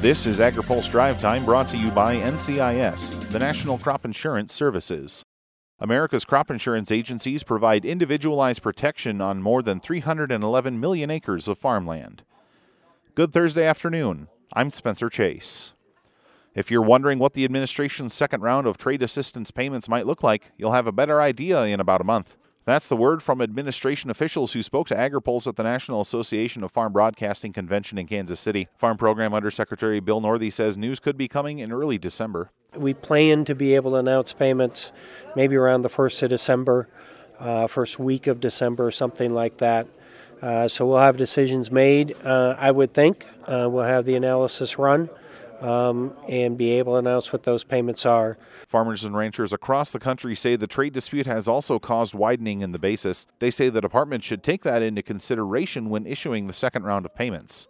This is AgriPulse Drive Time brought to you by NCIS, the National Crop Insurance Services. America's crop insurance agencies provide individualized protection on more than 311 million acres of farmland. Good Thursday afternoon. I'm Spencer Chase. If you're wondering what the administration's second round of trade assistance payments might look like, you'll have a better idea in about a month. That's the word from administration officials who spoke to AgriPulse at the National Association of Farm Broadcasting Convention in Kansas City. Farm Program Undersecretary Bill Northey says news could be coming in early December. We plan to be able to announce payments maybe around the 1st of December, uh, first week of December, something like that. Uh, so we'll have decisions made, uh, I would think. Uh, we'll have the analysis run um, and be able to announce what those payments are. Farmers and ranchers across the country say the trade dispute has also caused widening in the basis. They say the department should take that into consideration when issuing the second round of payments.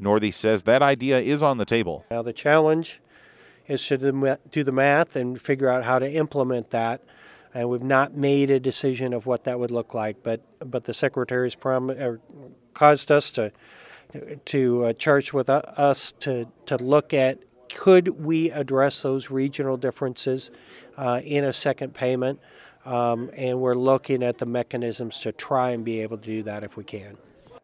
Northey says that idea is on the table. Now, the challenge is to do the math and figure out how to implement that. And we've not made a decision of what that would look like, but but the secretary's prom- er, caused us to to uh, charge with us to to look at could we address those regional differences uh, in a second payment, um, and we're looking at the mechanisms to try and be able to do that if we can.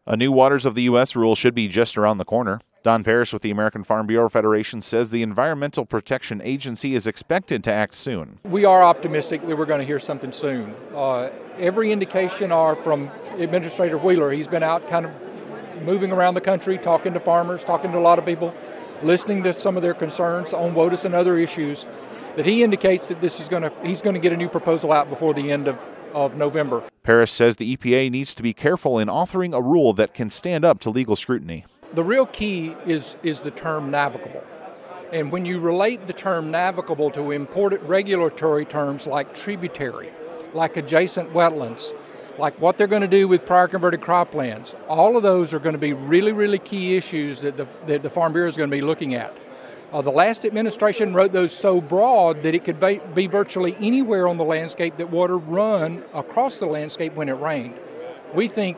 A new Waters of the U.S. rule should be just around the corner. Don Parrish with the American Farm Bureau Federation says the Environmental Protection Agency is expected to act soon. We are optimistic that we're going to hear something soon. Uh, every indication are from Administrator Wheeler. He's been out kind of moving around the country, talking to farmers, talking to a lot of people, listening to some of their concerns on WOTUS and other issues. That he indicates that this is going to he's going to get a new proposal out before the end of, of November. Parrish says the EPA needs to be careful in authoring a rule that can stand up to legal scrutiny the real key is, is the term navigable. And when you relate the term navigable to imported regulatory terms like tributary, like adjacent wetlands, like what they're going to do with prior converted croplands, all of those are going to be really, really key issues that the, that the Farm Bureau is going to be looking at. Uh, the last administration wrote those so broad that it could be virtually anywhere on the landscape that water run across the landscape when it rained. We think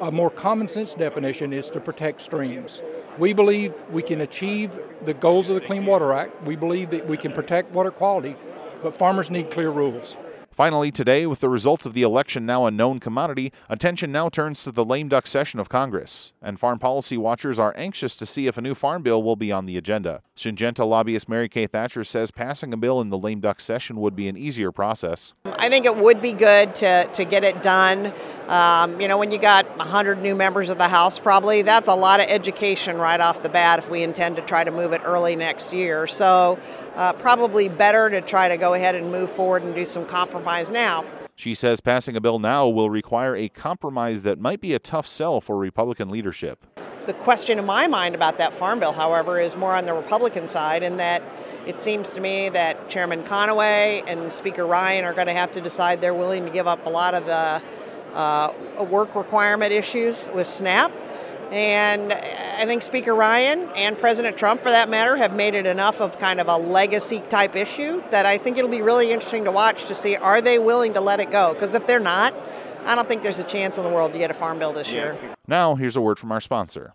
a more common sense definition is to protect streams. We believe we can achieve the goals of the Clean Water Act. We believe that we can protect water quality, but farmers need clear rules. Finally, today, with the results of the election now a known commodity, attention now turns to the lame duck session of Congress, and farm policy watchers are anxious to see if a new farm bill will be on the agenda. Syngenta lobbyist Mary Kay Thatcher says passing a bill in the lame duck session would be an easier process. I think it would be good to, to get it done. Um, you know, when you got 100 new members of the House, probably that's a lot of education right off the bat if we intend to try to move it early next year. So, uh, probably better to try to go ahead and move forward and do some compromise now. She says passing a bill now will require a compromise that might be a tough sell for Republican leadership. The question in my mind about that farm bill, however, is more on the Republican side, in that it seems to me that Chairman Conaway and Speaker Ryan are going to have to decide they're willing to give up a lot of the uh, work requirement issues with SNAP. And I think Speaker Ryan and President Trump, for that matter, have made it enough of kind of a legacy type issue that I think it'll be really interesting to watch to see are they willing to let it go? Because if they're not, I don't think there's a chance in the world to get a farm bill this year. Now, here's a word from our sponsor.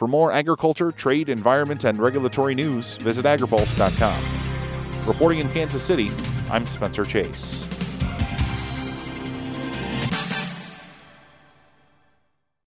For more agriculture, trade, environment, and regulatory news, visit agripulse.com. Reporting in Kansas City, I'm Spencer Chase.